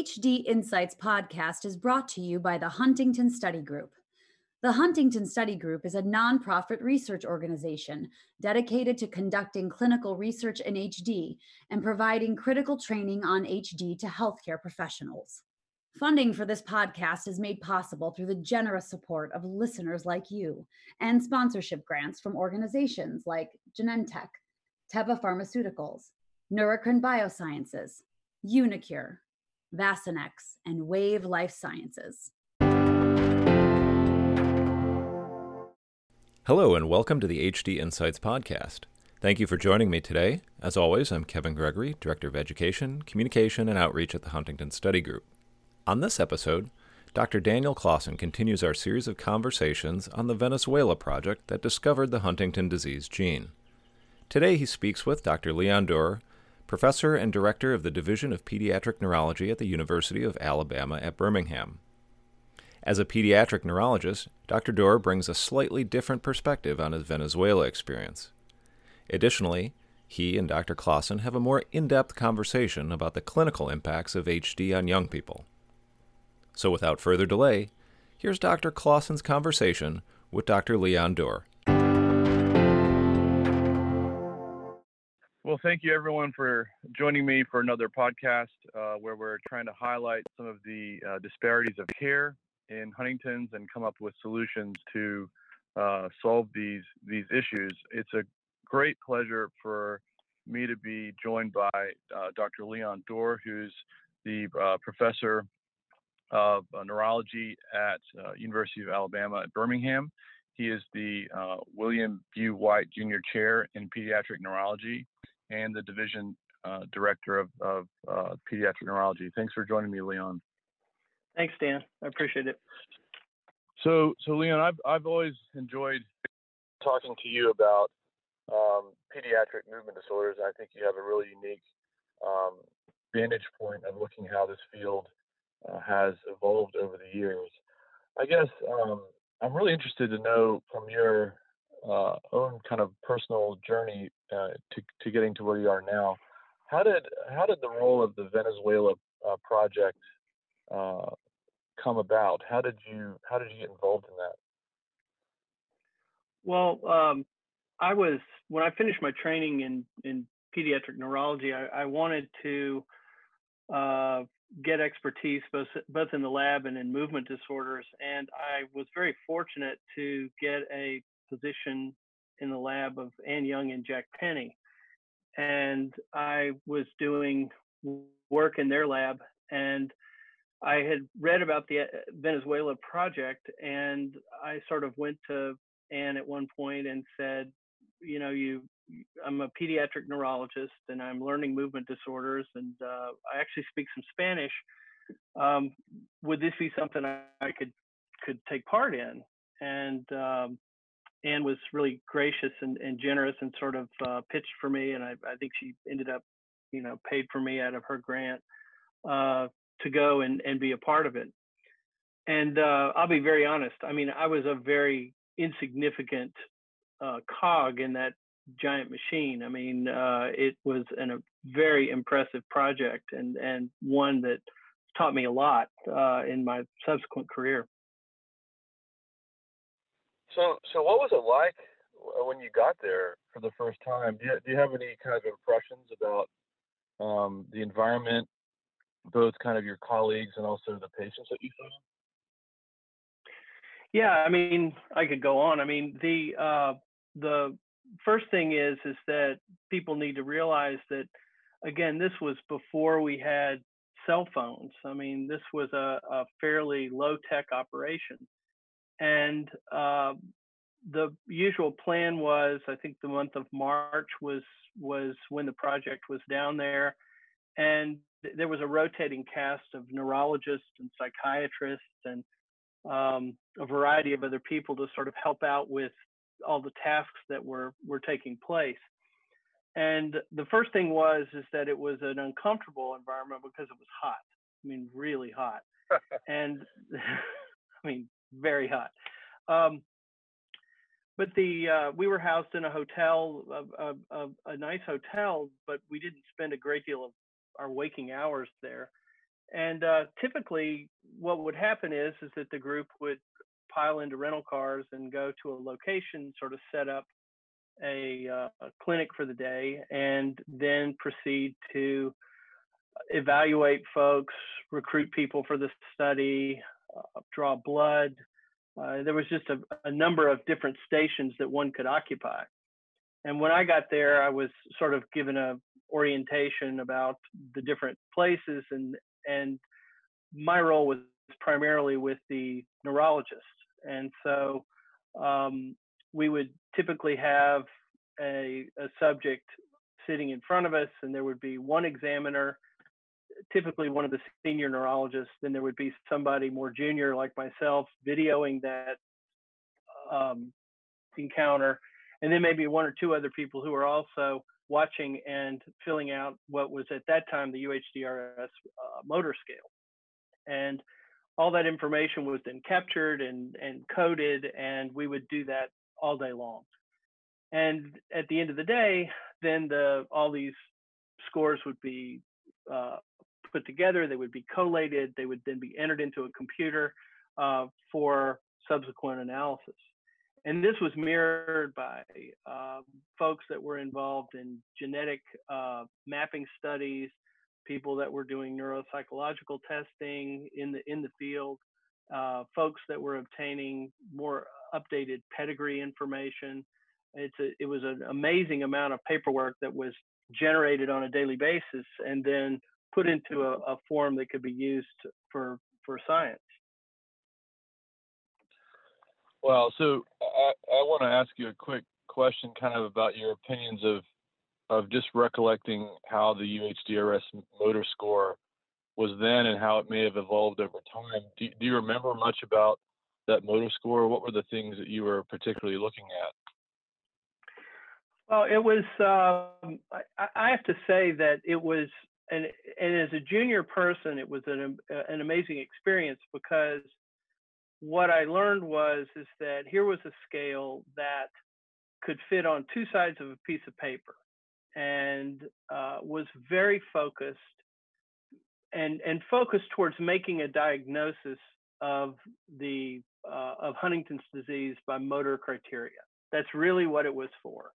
HD Insights podcast is brought to you by the Huntington Study Group. The Huntington Study Group is a nonprofit research organization dedicated to conducting clinical research in HD and providing critical training on HD to healthcare professionals. Funding for this podcast is made possible through the generous support of listeners like you and sponsorship grants from organizations like Genentech, Teva Pharmaceuticals, Neurocrine Biosciences, uniQure, Vaccinex, and Wave Life Sciences. Hello, and welcome to the HD Insights Podcast. Thank you for joining me today. As always, I'm Kevin Gregory, Director of Education, Communication, and Outreach at the Huntington Study Group. On this episode, Dr. Daniel Claassen continues our series of conversations on the Venezuela project that discovered the Huntington disease gene. Today, he speaks with Dr. Leon Dure, professor and director of the Division of Pediatric Neurology at the University of Alabama at Birmingham. As a pediatric neurologist, Dr. Dure brings a slightly different perspective on his Venezuela experience. Additionally, he and Dr. Claassen have a more in depth conversation about the clinical impacts of HD on young people. So, without further delay, here's Dr. Claassen's conversation with Dr. Leon Dure. Well, thank you everyone for joining me for another podcast uh, where we're trying to highlight some of the uh, disparities of care in Huntington's and come up with solutions to uh, solve these these issues. It's a great pleasure for me to be joined by uh, Dr. Leon Dure, who's the uh, professor of uh, neurology at University of Alabama at Birmingham. He is the William B. White Jr. Chair in Pediatric Neurology and the division uh, director of, of uh, pediatric neurology. Thanks for joining me, Leon. Thanks, Dan. I appreciate it. So, so Leon, I've I've always enjoyed talking to you about um, pediatric movement disorders. I think you have a really unique um, vantage point of looking how this field uh, has evolved over the years. I guess um, I'm really interested to know from your uh, own kind of personal journey uh, to to getting to where you are now. How did how did the role of the Venezuela uh, project uh, come about? How did you how did you get involved in that? Well, um, I was when I finished my training in in pediatric neurology. I, I wanted to uh, get expertise both both in the lab and in movement disorders, and I was very fortunate to get a position in the lab of Anne Young and Jack Penney. And I was doing work in their lab and I had read about the uh, Venezuela project and I sort of went to Anne at one point and said, you know, you I'm a pediatric neurologist and I'm learning movement disorders and uh, I actually speak some Spanish. Um, would this be something I could could take part in? And um, Anne was really gracious and, and generous and sort of uh, pitched for me, and I, I, think she ended up, you know, paid for me out of her grant uh, to go and, and be a part of it. And uh, I'll be very honest. I mean, I was a very insignificant uh, cog in that giant machine. I mean, uh, it was an, a very impressive project and and one that taught me a lot uh, in my subsequent career. So, so what was it like uh, when you got there for the first time? Do you, do you have any kind of impressions about um, the environment, both kind of your colleagues and also the patients that you saw? Yeah, I mean, I could go on. I mean, the uh, the first thing is is that people need to realize that again, this was before we had cell phones. I mean, this was a, a fairly low tech operation and uh, the usual plan was i think the month of march was was when the project was down there and there was a rotating cast of neurologists and psychiatrists and um, a variety of other people to sort of help out with all the tasks that were were taking place. And the first thing was is that it was an uncomfortable environment because it was hot i mean really hot. And i mean very hot. Um, but the uh, we were housed in a hotel, a, a, a, nice hotel, but we didn't spend a great deal of our waking hours there. And uh, typically, what would happen is is that the group would pile into rental cars and go to a location, sort of set up a, uh, a clinic for the day, and then proceed to evaluate folks, recruit people for the study, draw blood. Uh, there was just a, a, number of different stations that one could occupy. And when I got there, I was sort of given a orientation about the different places, and and my role was primarily with the neurologist. And so um, we would typically have a, a subject sitting in front of us, and there would be one examiner typically one of the senior neurologists, then there would be somebody more junior like myself videoing that um, encounter, and then maybe one or two other people who are also watching and filling out what was at that time the UHDRS uh, motor scale. And all that information was then captured and, and coded, and we would do that all day long. And at the end of the day, then the all these scores would be uh, put together. They would be collated. They would then be entered into a computer uh, for subsequent analysis. And this was mirrored by uh, folks that were involved in genetic uh, mapping studies, people that were doing neuropsychological testing in the in the field, uh, folks that were obtaining more updated pedigree information. It's a, it was an amazing amount of paperwork that was generated on a daily basis, and then put into a, a form that could be used for for science. Well, so I, I want to ask you a quick question, kind of about your opinions of of just recollecting how the UHDRS motor score was then and how it may have evolved over time. Do, do you remember much about that motor score? What were the things that you were particularly looking at? Well, it was. Um, I, I, have to say that it was and and as a junior person, it was an an amazing experience because what I learned was is that here was a scale that could fit on two sides of a piece of paper and uh, was very focused and and focused towards making a diagnosis of the uh, of Huntington's disease by motor criteria. That's really what it was for.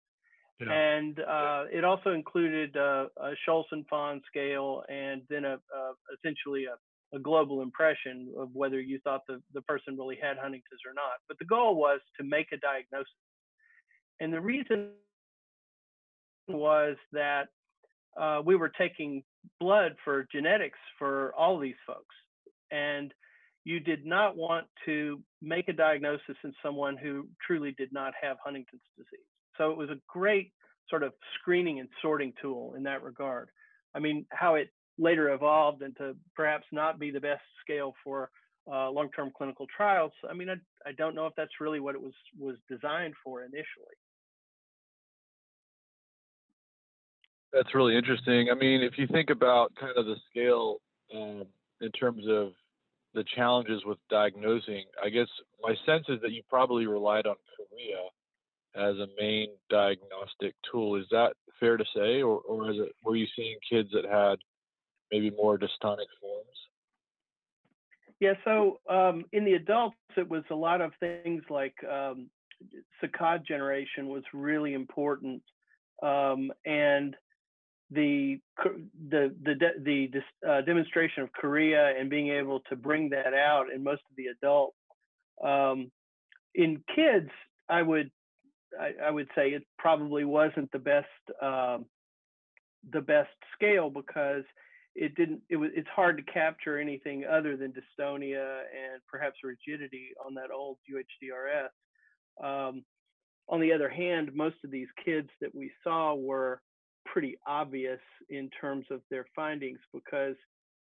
Yeah. And uh, it also included uh, a Shoulson and Fahn scale and then a, a essentially a, a, global impression of whether you thought the, the person really had Huntington's or not. But the goal was to make a diagnosis. And the reason was that uh, we were taking blood for genetics for all these folks. And you did not want to make a diagnosis in someone who truly did not have Huntington's disease. So it was a great sort of screening and sorting tool in that regard. I mean, how it later evolved into perhaps not be the best scale for uh, long-term clinical trials. I mean, I, I don't know if that's really what it was was designed for initially. That's really interesting. I mean, if you think about kind of the scale um, in terms of the challenges with diagnosing, I guess my sense is that you probably relied on chorea as a main diagnostic tool. Is that fair to say, or, or is it were you seeing kids that had maybe more dystonic forms? Yeah, so um, in the adults, it was a lot of things like um, saccade generation was really important, um, and the the the the, uh, demonstration of chorea and being able to bring that out in most of the adults. Um, in kids, I would I, I, would say it probably wasn't the best um, the best scale because it didn't it was it's hard to capture anything other than dystonia and perhaps rigidity on that old UHDRS. Um, on the other hand, most of these kids that we saw were pretty obvious in terms of their findings because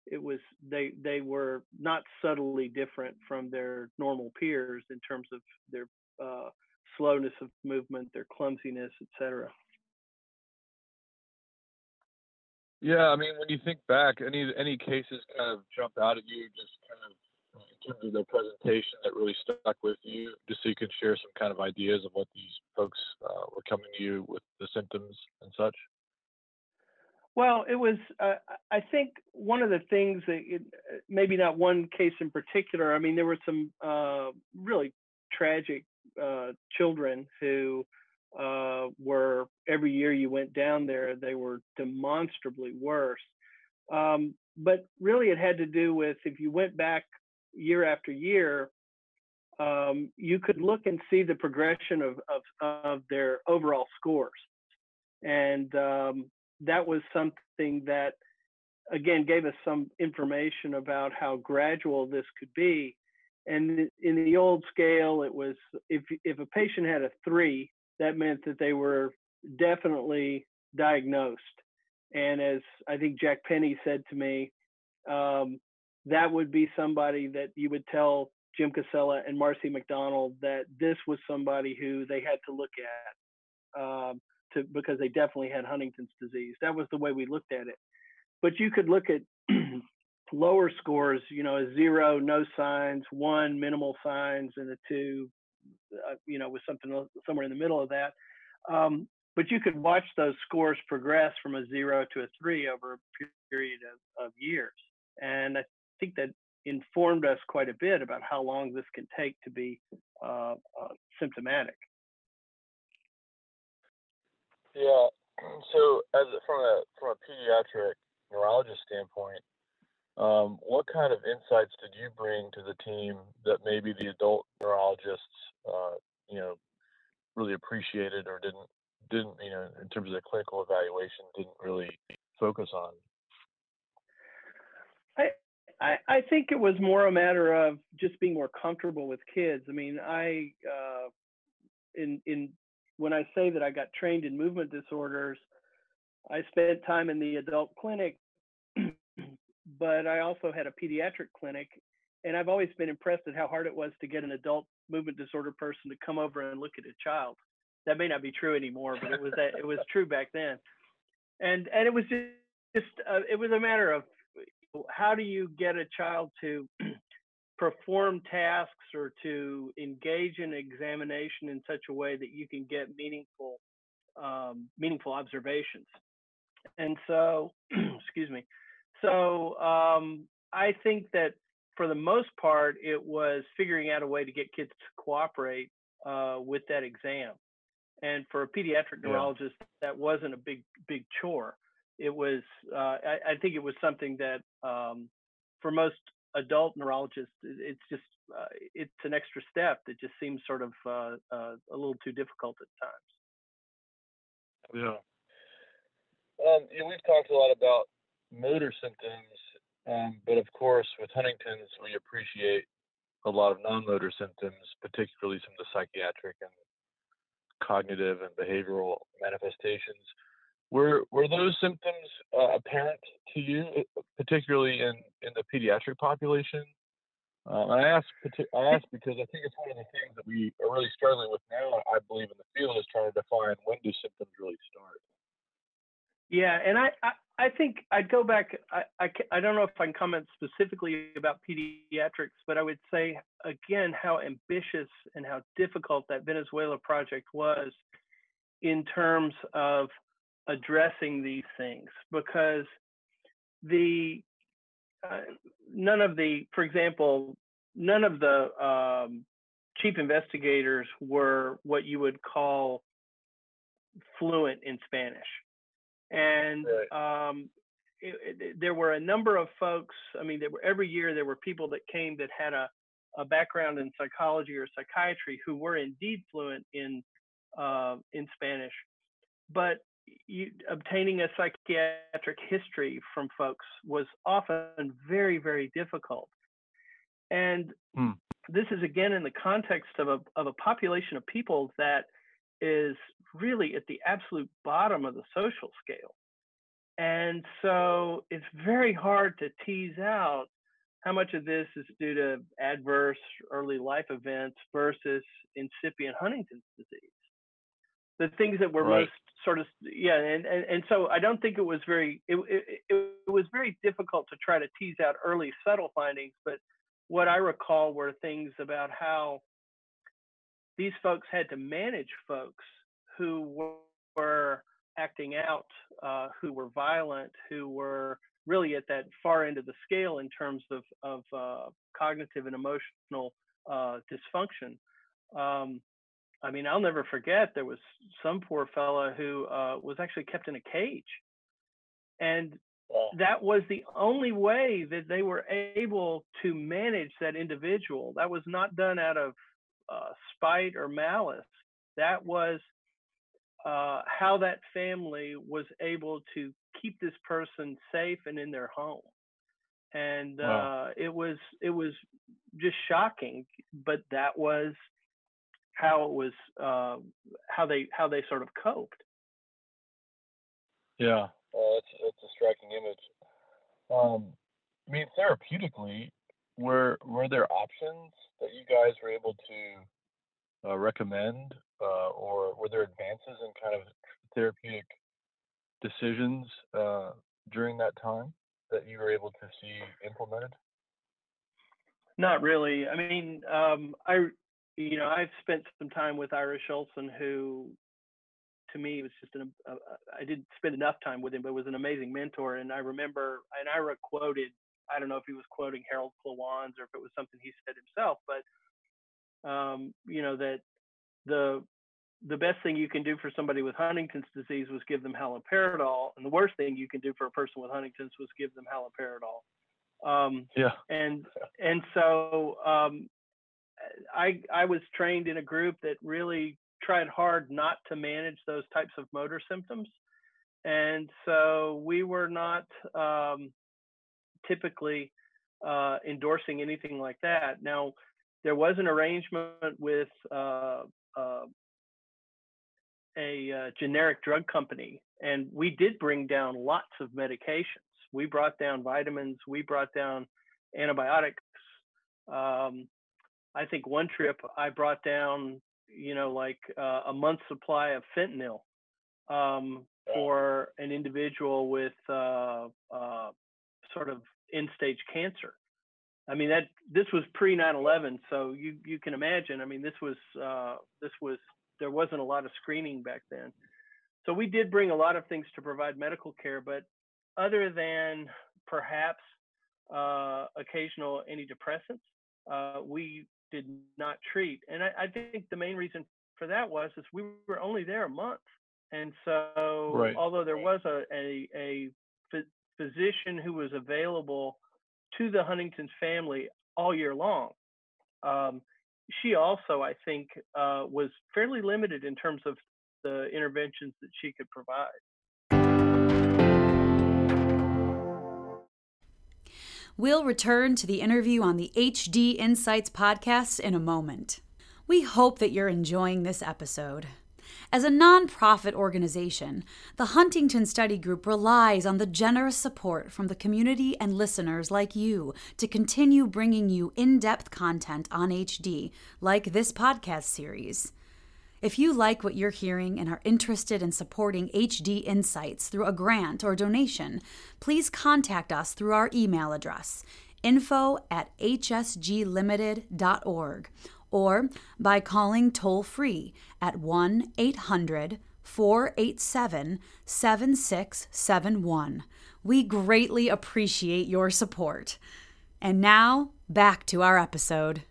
it was they they were not subtly different from their normal peers in terms of their uh, slowness of movement, their clumsiness, etc. Yeah, I mean, when you think back, any any cases kind of jump out at you, just kind of in terms of their presentation that really stuck with you, just so you can share some kind of ideas of what these folks uh, were coming to you with the symptoms and such. Well, it was. Uh, I think one of the things that it, maybe not one case in particular. I mean, there were some uh, really tragic uh, children who uh, were every year you went down there, they were demonstrably worse. Um, but really, it had to do with if you went back year after year, um, you could look and see the progression of of, of their overall scores, and um, that was something that again gave us some information about how gradual this could be and in the old scale it was if if a patient had a 3 that meant that they were definitely diagnosed and as i think Jack Penney said to me um, that would be somebody that you would tell Jim Gusella and Marcy MacDonald that this was somebody who they had to look at um, to because they definitely had Huntington's disease. That was the way we looked at it. But you could look at lower scores, you know, a zero, no signs, one, minimal signs, and a two, uh, you know, with something somewhere in the middle of that. Um, but you could watch those scores progress from a zero to a three over a period of, of years. And I think that informed us quite a bit about how long this can take to be uh, uh, symptomatic. Yeah. So, as from a from a pediatric neurologist standpoint, um, what kind of insights did you bring to the team that maybe the adult neurologists, uh, you know, really appreciated or didn't didn't you know in terms of the clinical evaluation didn't really focus on? I, I, think it was more a matter of just being more comfortable with kids. I mean, I uh, in in when I say that I got trained in movement disorders, I spent time in the adult clinic, but I also had a pediatric clinic. And I've always been impressed at how hard it was to get an adult movement disorder person to come over and look at a child. That may not be true anymore, but it was that it was true back then. And and it was just, just uh, it was a matter of how do you get a child to perform tasks or to engage in examination in such a way that you can get meaningful um, meaningful observations. And so, excuse me. So um, I think that for the most part, it was figuring out a way to get kids to cooperate uh, with that exam. And for a pediatric neurologist, yeah. that wasn't a big big chore. It was. Uh, I, I, think it was something that um, for most adult neurologist, it's just uh, it's an extra step that just seems sort of uh, uh, a little too difficult at times. Yeah. Um, you know, we've talked a lot about motor symptoms, um, but of course, with Huntington's, we appreciate a lot of non-motor symptoms, particularly some of the psychiatric and cognitive and behavioral manifestations. Were were those symptoms uh, apparent to you, uh, particularly in in the pediatric population? Um, I ask I ask because I think it's one of the things that we are really struggling with now. I believe in the field is trying to define when do symptoms really start. Yeah, and I, I, I think I'd go back. I, I, I don't know if I can comment specifically about pediatrics, but I would say again how ambitious and how difficult that Venezuela project was in terms of addressing these things because the uh, none of the, for example, none of the um, chief investigators were what you would call fluent in Spanish, and right. um, it, it, there were a number of folks. I mean, there were every year there were people that came that had a, a background in psychology or psychiatry who were indeed fluent in uh, in Spanish, but you, obtaining a psychiatric history from folks was often very, very difficult. And hmm. this is again in the context of a, of a population of people that is really at the absolute bottom of the social scale. And so it's very hard to tease out how much of this is due to adverse early life events versus incipient Huntington's disease. The things that were right. most sort of yeah and, and and so i don't think it was very it, it, it was very difficult to try to tease out early subtle findings but what i recall were things about how these folks had to manage folks who were acting out, uh, who were violent, who were really at that far end of the scale in terms of, of uh, cognitive and emotional uh, dysfunction. Um, I mean, I'll never forget there was some poor fella who uh, was actually kept in a cage. And that was the only way that they were able to manage that individual. That was not done out of uh, spite or malice. That was uh, how that family was able to keep this person safe and in their home. And wow. uh, it was it was just shocking, but that was how it was uh, how they how they sort of coped. Yeah, uh, it's it's a striking image. Um, I mean, therapeutically, were were there options that you guys were able to uh, recommend, uh, or were there advances in kind of therapeutic decisions uh, during that time that you were able to see implemented? Not really. I mean, um, I you know I've spent some time with Ira Shoulson, who to me was just an uh, I didn't spend enough time with him, but was an amazing mentor. And I remember, and Ira quoted, I don't know if he was quoting Harold Klawans or if it was something he said himself, but um, you know that the the best thing you can do for somebody with Huntington's disease was give them haloperidol, and the worst thing you can do for a person with Huntington's was give them haloperidol. Um, yeah. And and so um, I I was trained in a group that really tried hard not to manage those types of motor symptoms, and so we were not um, typically uh, endorsing anything like that. Now there was an arrangement with uh, uh, a uh, generic drug company, and we did bring down lots of medications. We brought down vitamins, we brought down antibiotics. Um, I think one trip I brought down, you know, like uh, a month's supply of fentanyl um, for an individual with uh, uh sort of end-stage cancer. I mean that this was pre 9/11, so you you can imagine. I mean this was uh, this was there wasn't a lot of screening back then. So we did bring a lot of things to provide medical care, but other than perhaps uh, occasional antidepressants, uh, we did not treat. And I, I, think the main reason for that was is we were only there a month, and so right. although there was a a, a physician who was available to the Huntington family all year long. Um, she also, I think, uh, was fairly limited in terms of the interventions that she could provide. We'll return to the interview on the HD Insights podcast in a moment. We hope that you're enjoying this episode. As a nonprofit organization, the Huntington Study Group relies on the generous support from the community and listeners like you to continue bringing you in depth content on HD, like this podcast series. If you like what you're hearing and are interested in supporting HD Insights through a grant or donation, please contact us through our email address info at hsglimited.org or by calling toll free at 1 800 487 7671. We greatly appreciate your support. And now, back to our episode.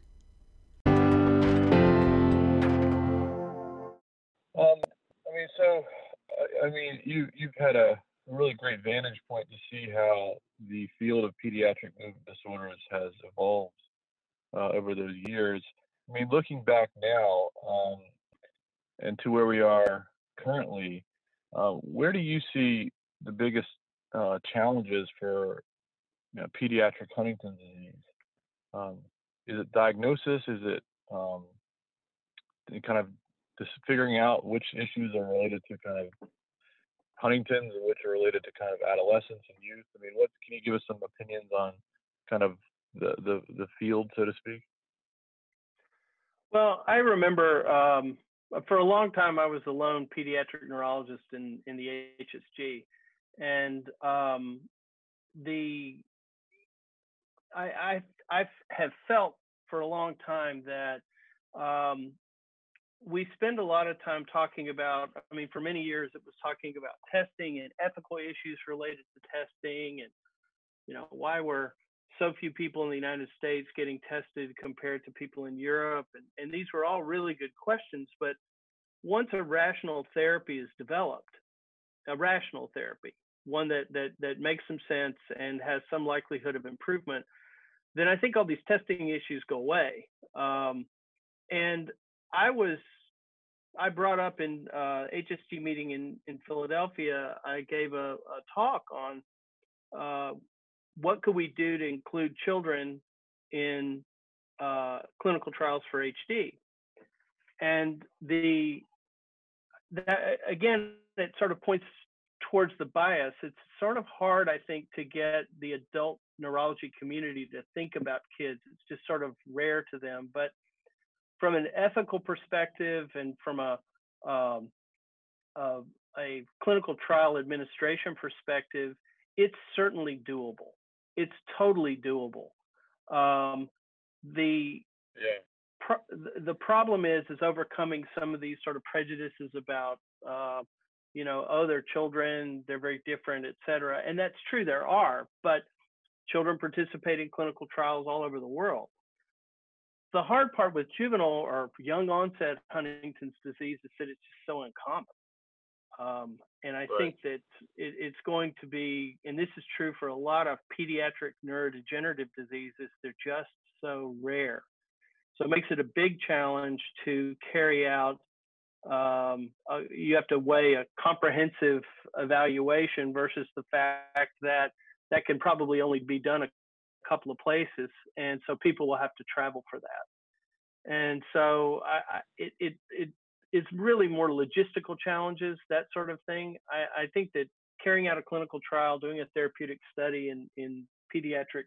Um, I mean, so, I mean, you, you've had a really great vantage point to see how the field of pediatric movement disorders has evolved uh, over those years. I mean, looking back now um, and to where we are currently, uh, where do you see the biggest uh, challenges for you know, pediatric Huntington's disease? Um, is it diagnosis? Is it um, kind of just figuring out which issues are related to kind of Huntington's and which are related to kind of adolescence and youth? I mean, what can you give us some opinions on kind of the the, the field, so to speak? Well, I remember um, for a long time I was the lone pediatric neurologist in in the HSG, and um, the I, I I have felt for a long time that um, we spend a lot of time talking about, I mean, for many years it was talking about testing and ethical issues related to testing and, you know, why were so few people in the United States getting tested compared to people in Europe. And, and these were all really good questions. But once a rational therapy is developed, a rational therapy, one that, that, that makes some sense and has some likelihood of improvement, then I think all these testing issues go away. Um, and I was I brought up in uh, HSG meeting in in Philadelphia. I gave a, a talk on uh, what could we do to include children in uh, clinical trials for HD, and the that again it sort of points towards the bias. It's sort of hard, I think, to get the adult neurology community to think about kids. It's just sort of rare to them, but from an ethical perspective and from a, um, a, a clinical trial administration perspective, it's certainly doable. It's totally doable. Um, the yeah. Pro- the problem is is overcoming some of these sort of prejudices about uh, you know oh they're children they're very different et cetera and that's true there are but children participate in clinical trials all over the world the hard part with juvenile or young onset Huntington's disease is that it's just so uncommon. Um, and I right. think that it, it's going to be, and this is true for a lot of pediatric neurodegenerative diseases, they're just so rare. So it makes it a big challenge to carry out. Um, uh, you have to weigh a comprehensive evaluation versus the fact that that can probably only be done a couple of places, and so people will have to travel for that. And so I, I, it, it it is really more logistical challenges, that sort of thing. I, I think that carrying out a clinical trial, doing a therapeutic study in in pediatric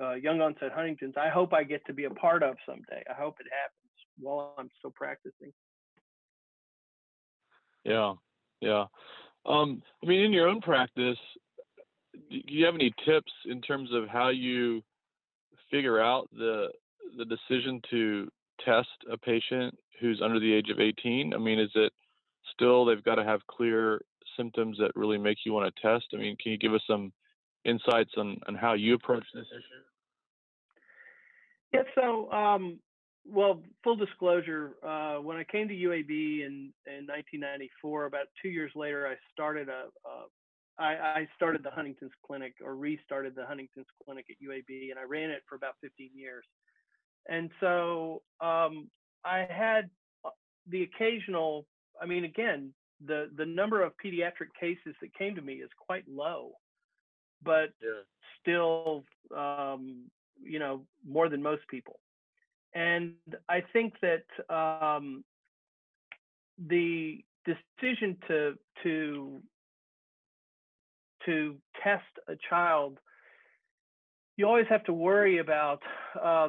uh, young onset Huntington's, I hope I get to be a part of someday. I hope it happens while I'm still practicing. Yeah, yeah. Um, I mean, in your own practice, do you have any tips in terms of how you figure out the the decision to test a patient who's under the age of 18? I mean, is it still they've got to have clear symptoms that really make you want to test? I mean, can you give us some insights on, on how you approach this issue? Yeah, so um, well, full disclosure, uh, when I came to UAB in, in 1994, about two years later, I started a, a I, I started the Huntington's Clinic or restarted the Huntington's Clinic at UAB, and I ran it for about 15 years. And so um, I had uh, the occasional. I mean, again, the the number of pediatric cases that came to me is quite low, but yeah. still, um, you know, more than most people. And I think that um, the decision to to to test a child, you always have to worry about uh,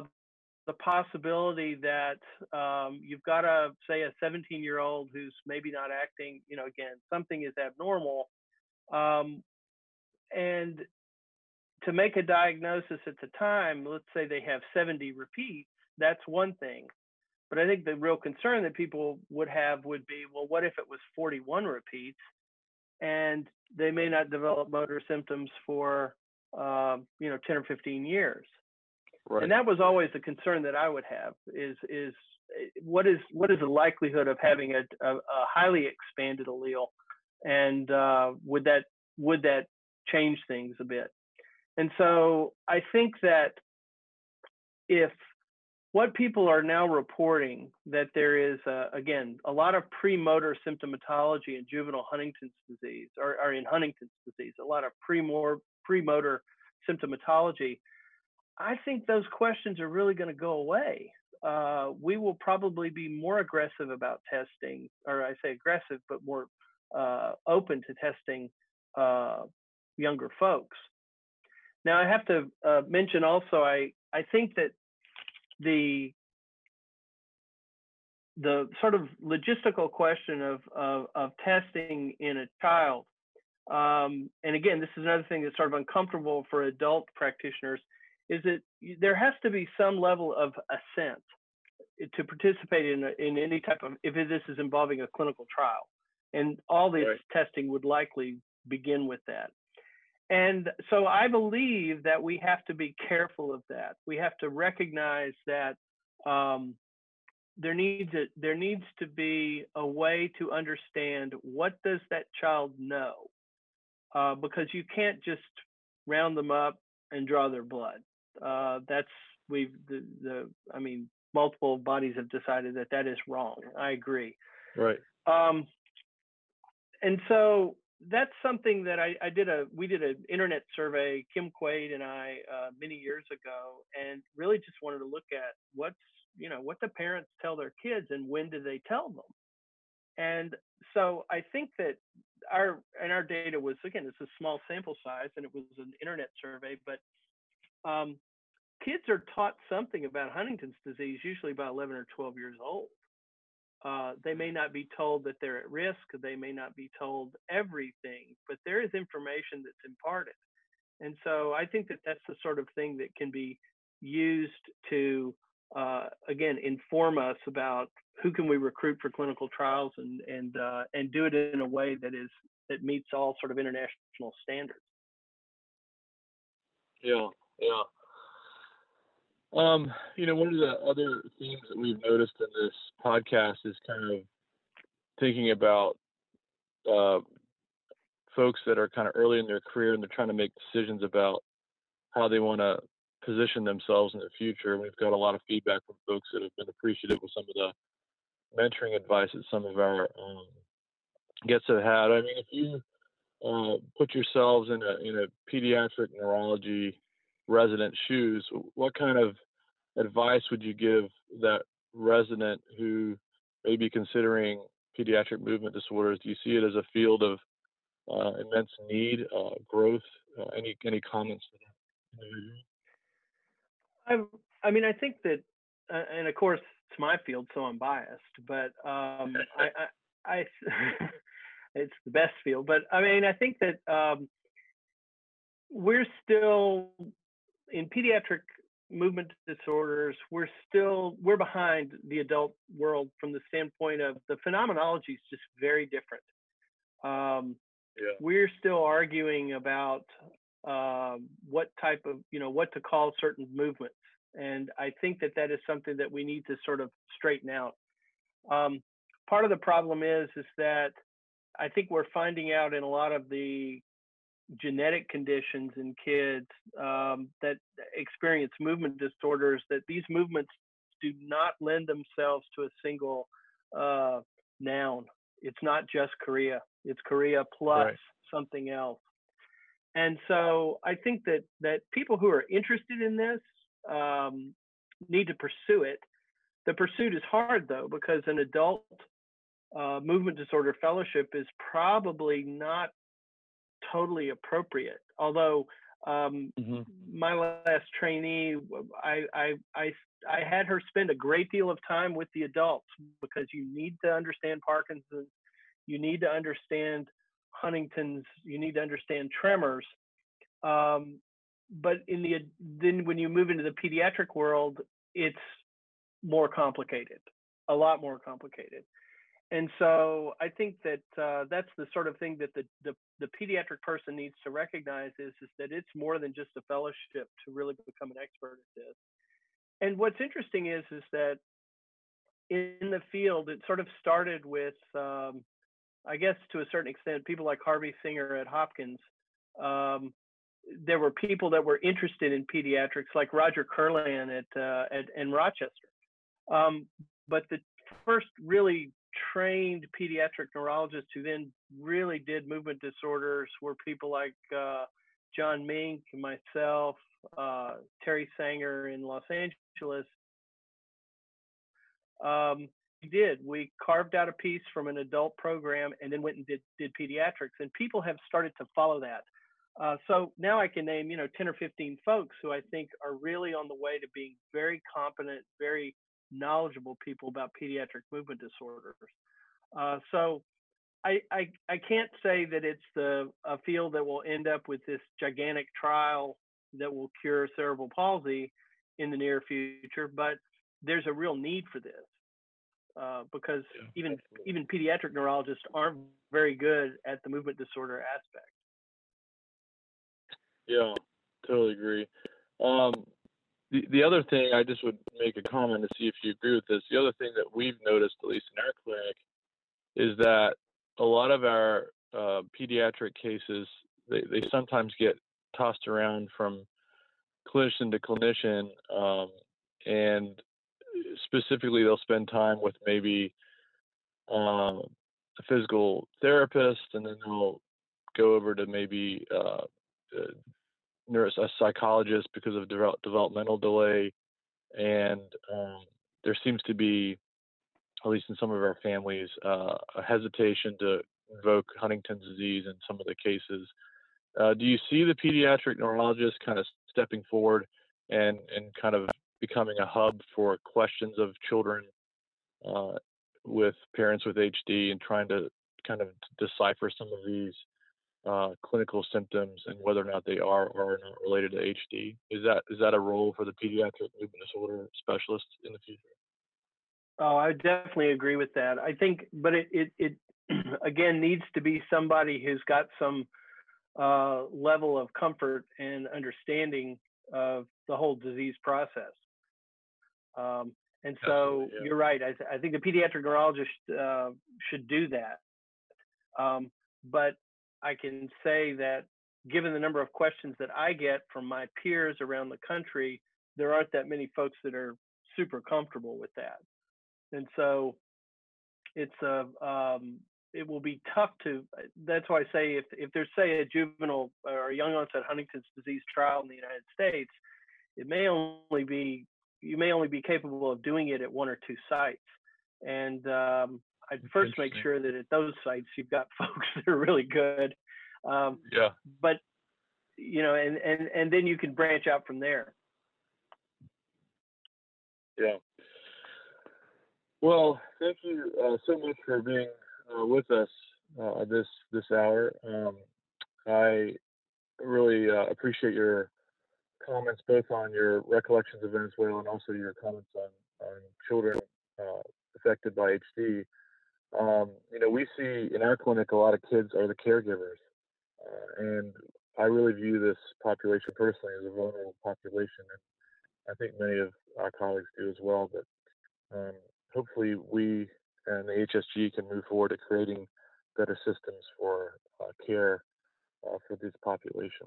the possibility that um, you've got a say a 17 year old who's maybe not acting you know again something is abnormal um, and to make a diagnosis at the time let's say they have 70 repeats that's one thing. But i think the real concern that people would have would be well what if it was 41 repeats and they may not develop motor symptoms for uh, you know 10 or 15 years right. and that was always a concern that i would have is is eh, what is what is the likelihood of having a, a, a highly expanded allele and uh, would that would that change things a bit and so i think that if what people are now reporting that there is again a lot of premotor symptomatology in juvenile Huntington's disease or, or in Huntington's disease, a lot of premotor premotor symptomatology. I think those questions are really going to go away. Uh, we will probably be more aggressive about testing, or I say aggressive, but more uh, open to testing uh, younger folks. Now, I have to uh, mention also, I, I think that the the sort of logistical question of, of, of testing in a child. Um, and again, this is another thing that's sort of uncomfortable for adult practitioners, is that there has to be some level of assent to participate in in any type of if this is involving a clinical trial, and all this Right. testing would likely begin with that. And so I believe that we have to be careful of that. We have to recognize that um, there needs a, there needs to be a way to understand what does that child know, uh, because you can't just round them up and draw their blood. Uh, that's we've the, the I mean multiple bodies have decided that that is wrong. I agree. Right. Um, and so that's something that I, I did a we did an internet survey kim quaid and i uh, many years ago and really just wanted to look at what's you know what the parents tell their kids and when do they tell them and so i think that our and our data was again it's a small sample size and it was an internet survey but um, kids are taught something about huntington's disease usually by 11 or 12 years old uh, they may not be told that they're at risk. They may not be told everything, but there is information that's imparted. And so I think that that's the sort of thing that can be used to, uh, again, inform us about who can we recruit for clinical trials and and uh, and do it in a way that is that meets all sort of international standards. Yeah, yeah. Um, you know, one of the other themes that we've noticed in this podcast is kind of thinking about uh, folks that are kind of early in their career and they're trying to make decisions about how they want to position themselves in the future. We've got a lot of feedback from folks that have been appreciative of some of the mentoring advice that some of our um, guests have had. I mean, if you uh, put yourselves in a in a pediatric neurology resident shoes, what kind of advice would you give that resident who may be considering pediatric movement disorders? Do you see it as a field of uh, immense need, uh, growth? Uh, any any comments to that? I I mean I think that, uh, and of course it's my field, so I'm biased, but um, I, I, I it's the best field, but I mean I think that um, we're still in pediatric movement disorders we're still we're behind the adult world from the standpoint of the phenomenology is just very different um, Yeah. we're still arguing about um, what type of you know what to call certain movements and i think that that is something that we need to sort of straighten out um, part of the problem is is that i think we're finding out in a lot of the genetic conditions in kids um, that experience movement disorders that these movements do not lend themselves to a single uh, noun. It's not just chorea. It's chorea plus Right. something else. And so I think that that people who are interested in this um, need to pursue it. The pursuit is hard though because an adult uh, movement disorder fellowship is probably not totally appropriate. Although um, Mm-hmm. my last trainee, I, I, I, I had her spend a great deal of time with the adults because you need to understand Parkinson's, you need to understand Huntington's, you need to understand tremors. Um, but in the then when you move into the pediatric world, it's more complicated, a lot more complicated. And so I think that uh, that's the sort of thing that the, the, the pediatric person needs to recognize is, is that it's more than just a fellowship to really become an expert at this. And what's interesting is is that in the field, it sort of started with, um, I guess to a certain extent, people like Harvey Singer at Hopkins. Um, there were people that were interested in pediatrics, like Roger Kurlan at, uh, at in Rochester. Um, but the first really trained pediatric neurologists who then really did movement disorders were people like uh, John Mink, myself, uh, Terry Sanger in Los Angeles. Um, we did. We carved out a piece from an adult program and then went and did, did pediatrics, and people have started to follow that. Uh, so now I can name, you know, 10 or 15 folks who I think are really on the way to being very competent, very knowledgeable people about pediatric movement disorders. Uh, so I, I, I can't say that it's the a field that will end up with this gigantic trial that will cure cerebral palsy in the near future, but there's a real need for this uh, because Yeah, even even pediatric neurologists aren't very good at the movement disorder aspect. Yeah, totally agree. Um, the the other thing I just would make a comment to see if you agree with this. The other thing that we've noticed, at least in our clinic, is that a lot of our uh, pediatric cases they, they sometimes get tossed around from clinician to clinician, um, and specifically they'll spend time with maybe uh, a physical therapist, and then they'll go over to maybe uh, neuro a psychologist because of develop, developmental delay, and um, there seems to be, at least in some of our families, uh, a hesitation to invoke Huntington's disease in some of the cases. Uh, do you see the pediatric neurologist kind of stepping forward and and kind of becoming a hub for questions of children uh, with parents with HD and trying to kind of decipher some of these uh, clinical symptoms and whether or not they are or are not related to HD. Is that is that a role for the pediatric movement disorder specialist in the future? Oh, I definitely agree with that. I think, but it it, it again needs to be somebody who's got some uh, level of comfort and understanding of the whole disease process. Um, and so yeah. you're right. I, th- I think the pediatric neurologist uh, should do that. Um, but I can say that given the number of questions that I get from my peers around the country, there aren't that many folks that are super comfortable with that. And so it's a um, it will be tough to. That's why I say if if there's say a juvenile or young onset Huntington's disease trial in the United States, it may only be you may only be capable of doing it at one or two sites. And um, I'd first make sure that at those sites you've got folks that are really good. Um, Yeah. but you know, and and and then you can branch out from there. Yeah. Well, thank you uh, so much for being uh, with us uh, this this hour. Um, I really uh, appreciate your comments, both on your recollections of Venezuela and also your comments on, on children uh, affected by HD. Um, you know, we see in our clinic a lot of kids are the caregivers, uh, and I really view this population personally as a vulnerable population, and I think many of our colleagues do as well. But um, hopefully, we and the HSG can move forward to creating better systems for uh, care uh, for this population.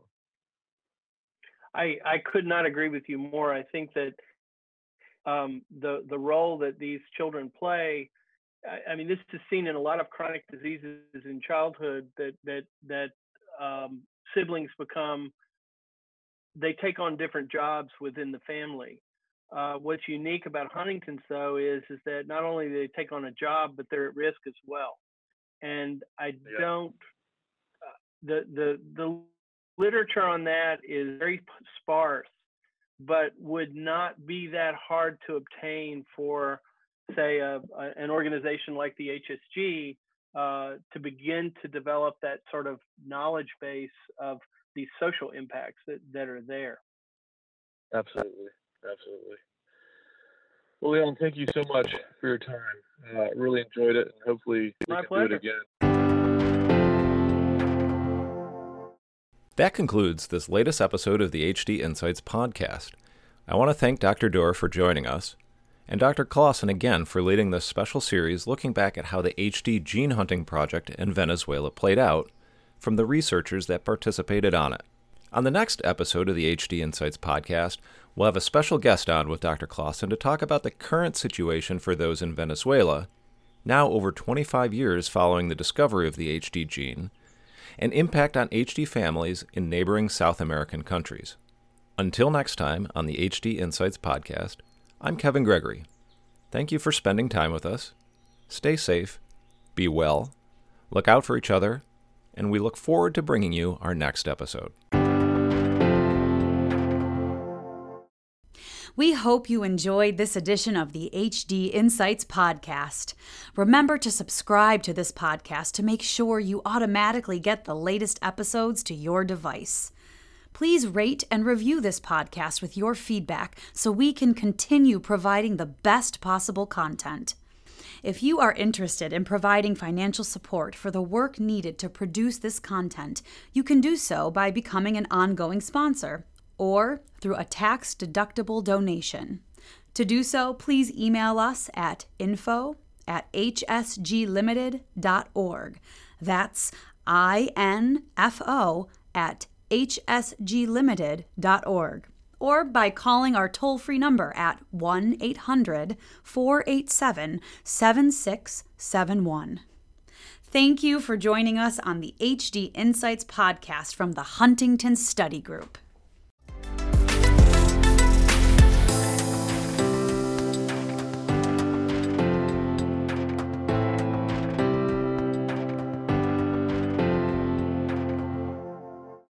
I, I could not agree with you more. I think that um, the the role that these children play, I, I mean, this is seen in a lot of chronic diseases in childhood that that that um, siblings become they take on different jobs within the family. Uh, what's unique about Huntington's though is is that not only do they take on a job, but they're at risk as well. And I Yeah. don't uh, the the the literature on that is very sparse, but would not be that hard to obtain for, say, a, a- an organization like the HSG uh, to begin to develop that sort of knowledge base of these social impacts that, that are there. Absolutely, absolutely. Well, Leon, thank you so much for your time. Uh, really enjoyed it, and hopefully we My can do it again. That concludes this latest episode of the HD Insights podcast. I want to thank Dr. Dure for joining us, and Dr. Claassen again for leading this special series looking back at how the HD gene hunting project in Venezuela played out from the researchers that participated on it. On the next episode of the HD Insights podcast, we'll have a special guest on with Dr. Claassen to talk about the current situation for those in Venezuela, now over 25 years following the discovery of the HD gene, and impact on HD families in neighboring South American countries. Until next time on the HD Insights podcast, I'm Kevin Gregory. Thank you for spending time with us. Stay safe, be well, look out for each other, and we look forward to bringing you our next episode. We hope you enjoyed this edition of the HD Insights podcast. Remember to subscribe to this podcast to make sure you automatically get the latest episodes to your device. Please rate and review this podcast with your feedback so we can continue providing the best possible content. If you are interested in providing financial support for the work needed to produce this content, you can do so by becoming an ongoing sponsor or through a tax deductible donation. To do so, please email us at info at hsglimited.org. That's I N F O at hsglimited.org. Or by calling our toll free number at 1 800 487 7671. Thank you for joining us on the HD Insights podcast from the Huntington Study Group.